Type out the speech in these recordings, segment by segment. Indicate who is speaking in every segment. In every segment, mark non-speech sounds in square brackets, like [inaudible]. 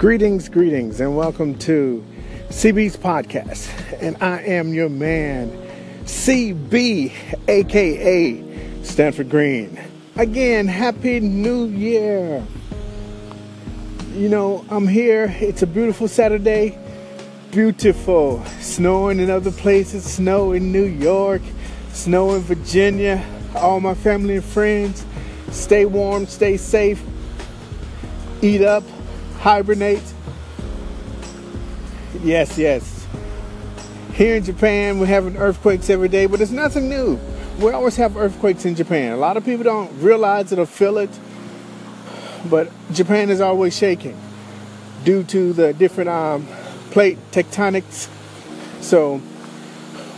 Speaker 1: Greetings, greetings, and welcome to CB's podcast. And I am your man, CB, aka Stanford Green. Again, Happy New Year. You know, I'm here. It's a beautiful Saturday. Beautiful. Snowing in other places, snow in New York, snow in Virginia. All my family and friends. Stay warm, stay safe, eat up hibernate. Yes, yes. Here in Japan, we're having earthquakes every day, but it's nothing new. We always have earthquakes in Japan. A lot of people don't realize it or feel it, but Japan is always shaking due to the different um, plate tectonics. So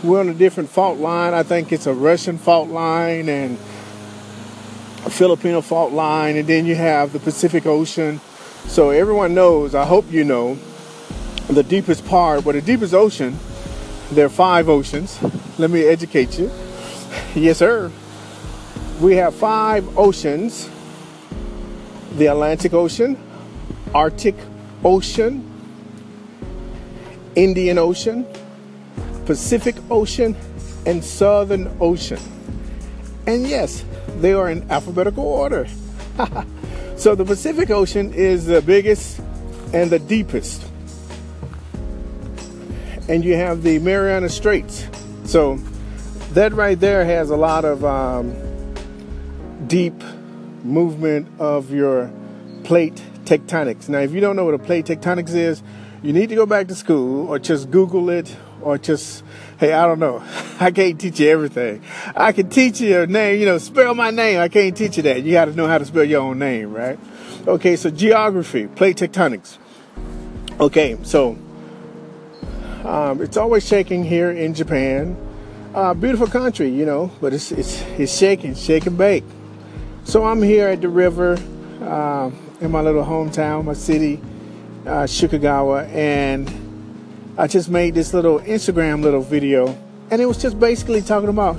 Speaker 1: we're on a different fault line. I think it's a Russian fault line and a Filipino fault line, and then you have the Pacific Ocean so everyone knows, I hope you know, the deepest part, well, the deepest ocean, there are five oceans. Let me educate you. [laughs] Yes, sir. We have five oceans the Atlantic Ocean, Arctic Ocean, Indian Ocean, Pacific Ocean, and Southern Ocean. And yes, they are in alphabetical order. [laughs] So the Pacific Ocean is the biggest and the deepest. And you have the Mariana Straits. So that right there has a lot of um, deep movement of your plate tectonics. Now, if you don't know what a plate tectonics is, you need to go back to school or just Google it or just, hey, I don't know. [laughs] I can't teach you everything. I can teach you a name, you know, spell my name. I can't teach you that. You got to know how to spell your own name, right? Okay, so geography, plate tectonics. Okay, so um, it's always shaking here in Japan. Uh, beautiful country, you know, but it's it's it's shaking, shaking bake. So I'm here at the river uh, in my little hometown, my city, uh, Shikagawa, and I just made this little Instagram little video, and it was just basically talking about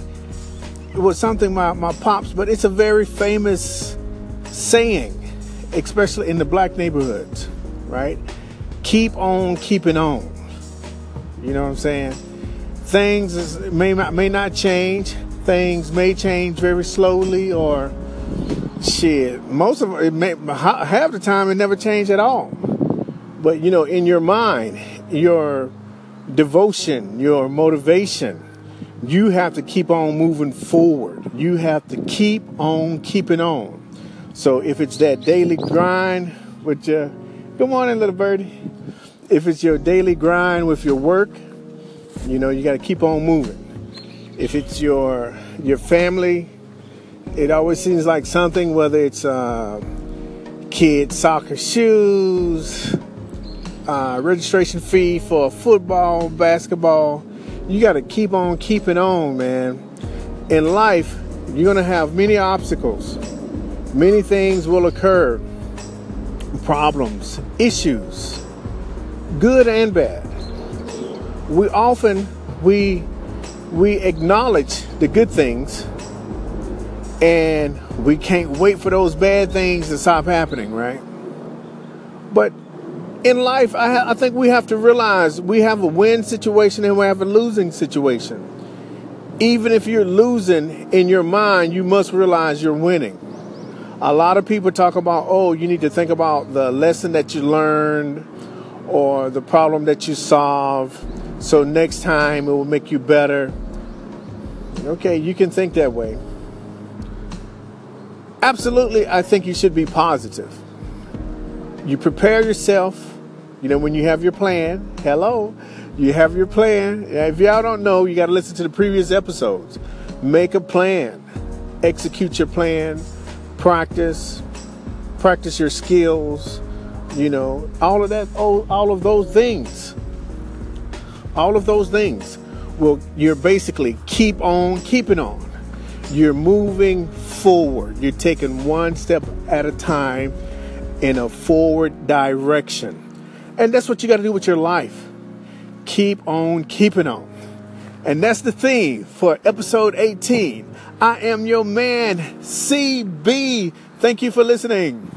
Speaker 1: it was something my, my pops, but it's a very famous saying, especially in the black neighborhoods, right? Keep on keeping on. You know what I'm saying? Things may not, may not change. Things may change very slowly, or shit. Most of it may half the time it never change at all. But you know, in your mind, your devotion, your motivation, you have to keep on moving forward. You have to keep on keeping on. So if it's that daily grind with your, good morning, little birdie. If it's your daily grind with your work, you know, you got to keep on moving. If it's your your family, it always seems like something, whether it's uh, kids' soccer shoes, uh, registration fee for football, basketball. You got to keep on keeping on, man. In life, you're going to have many obstacles. Many things will occur. Problems, issues, good and bad. We often we we acknowledge the good things and we can't wait for those bad things to stop happening, right? But in life, I, ha- I think we have to realize we have a win situation and we have a losing situation. Even if you're losing in your mind, you must realize you're winning. A lot of people talk about, oh, you need to think about the lesson that you learned or the problem that you solve. So next time it will make you better. Okay, you can think that way. Absolutely, I think you should be positive. You prepare yourself you know, when you have your plan, hello, you have your plan. If y'all don't know, you got to listen to the previous episodes. Make a plan, execute your plan, practice, practice your skills. You know, all of that, all, all of those things, all of those things Well, you're basically keep on keeping on. You're moving forward. You're taking one step at a time in a forward direction. And that's what you got to do with your life. Keep on keeping on. And that's the theme for episode 18. I am your man, CB. Thank you for listening.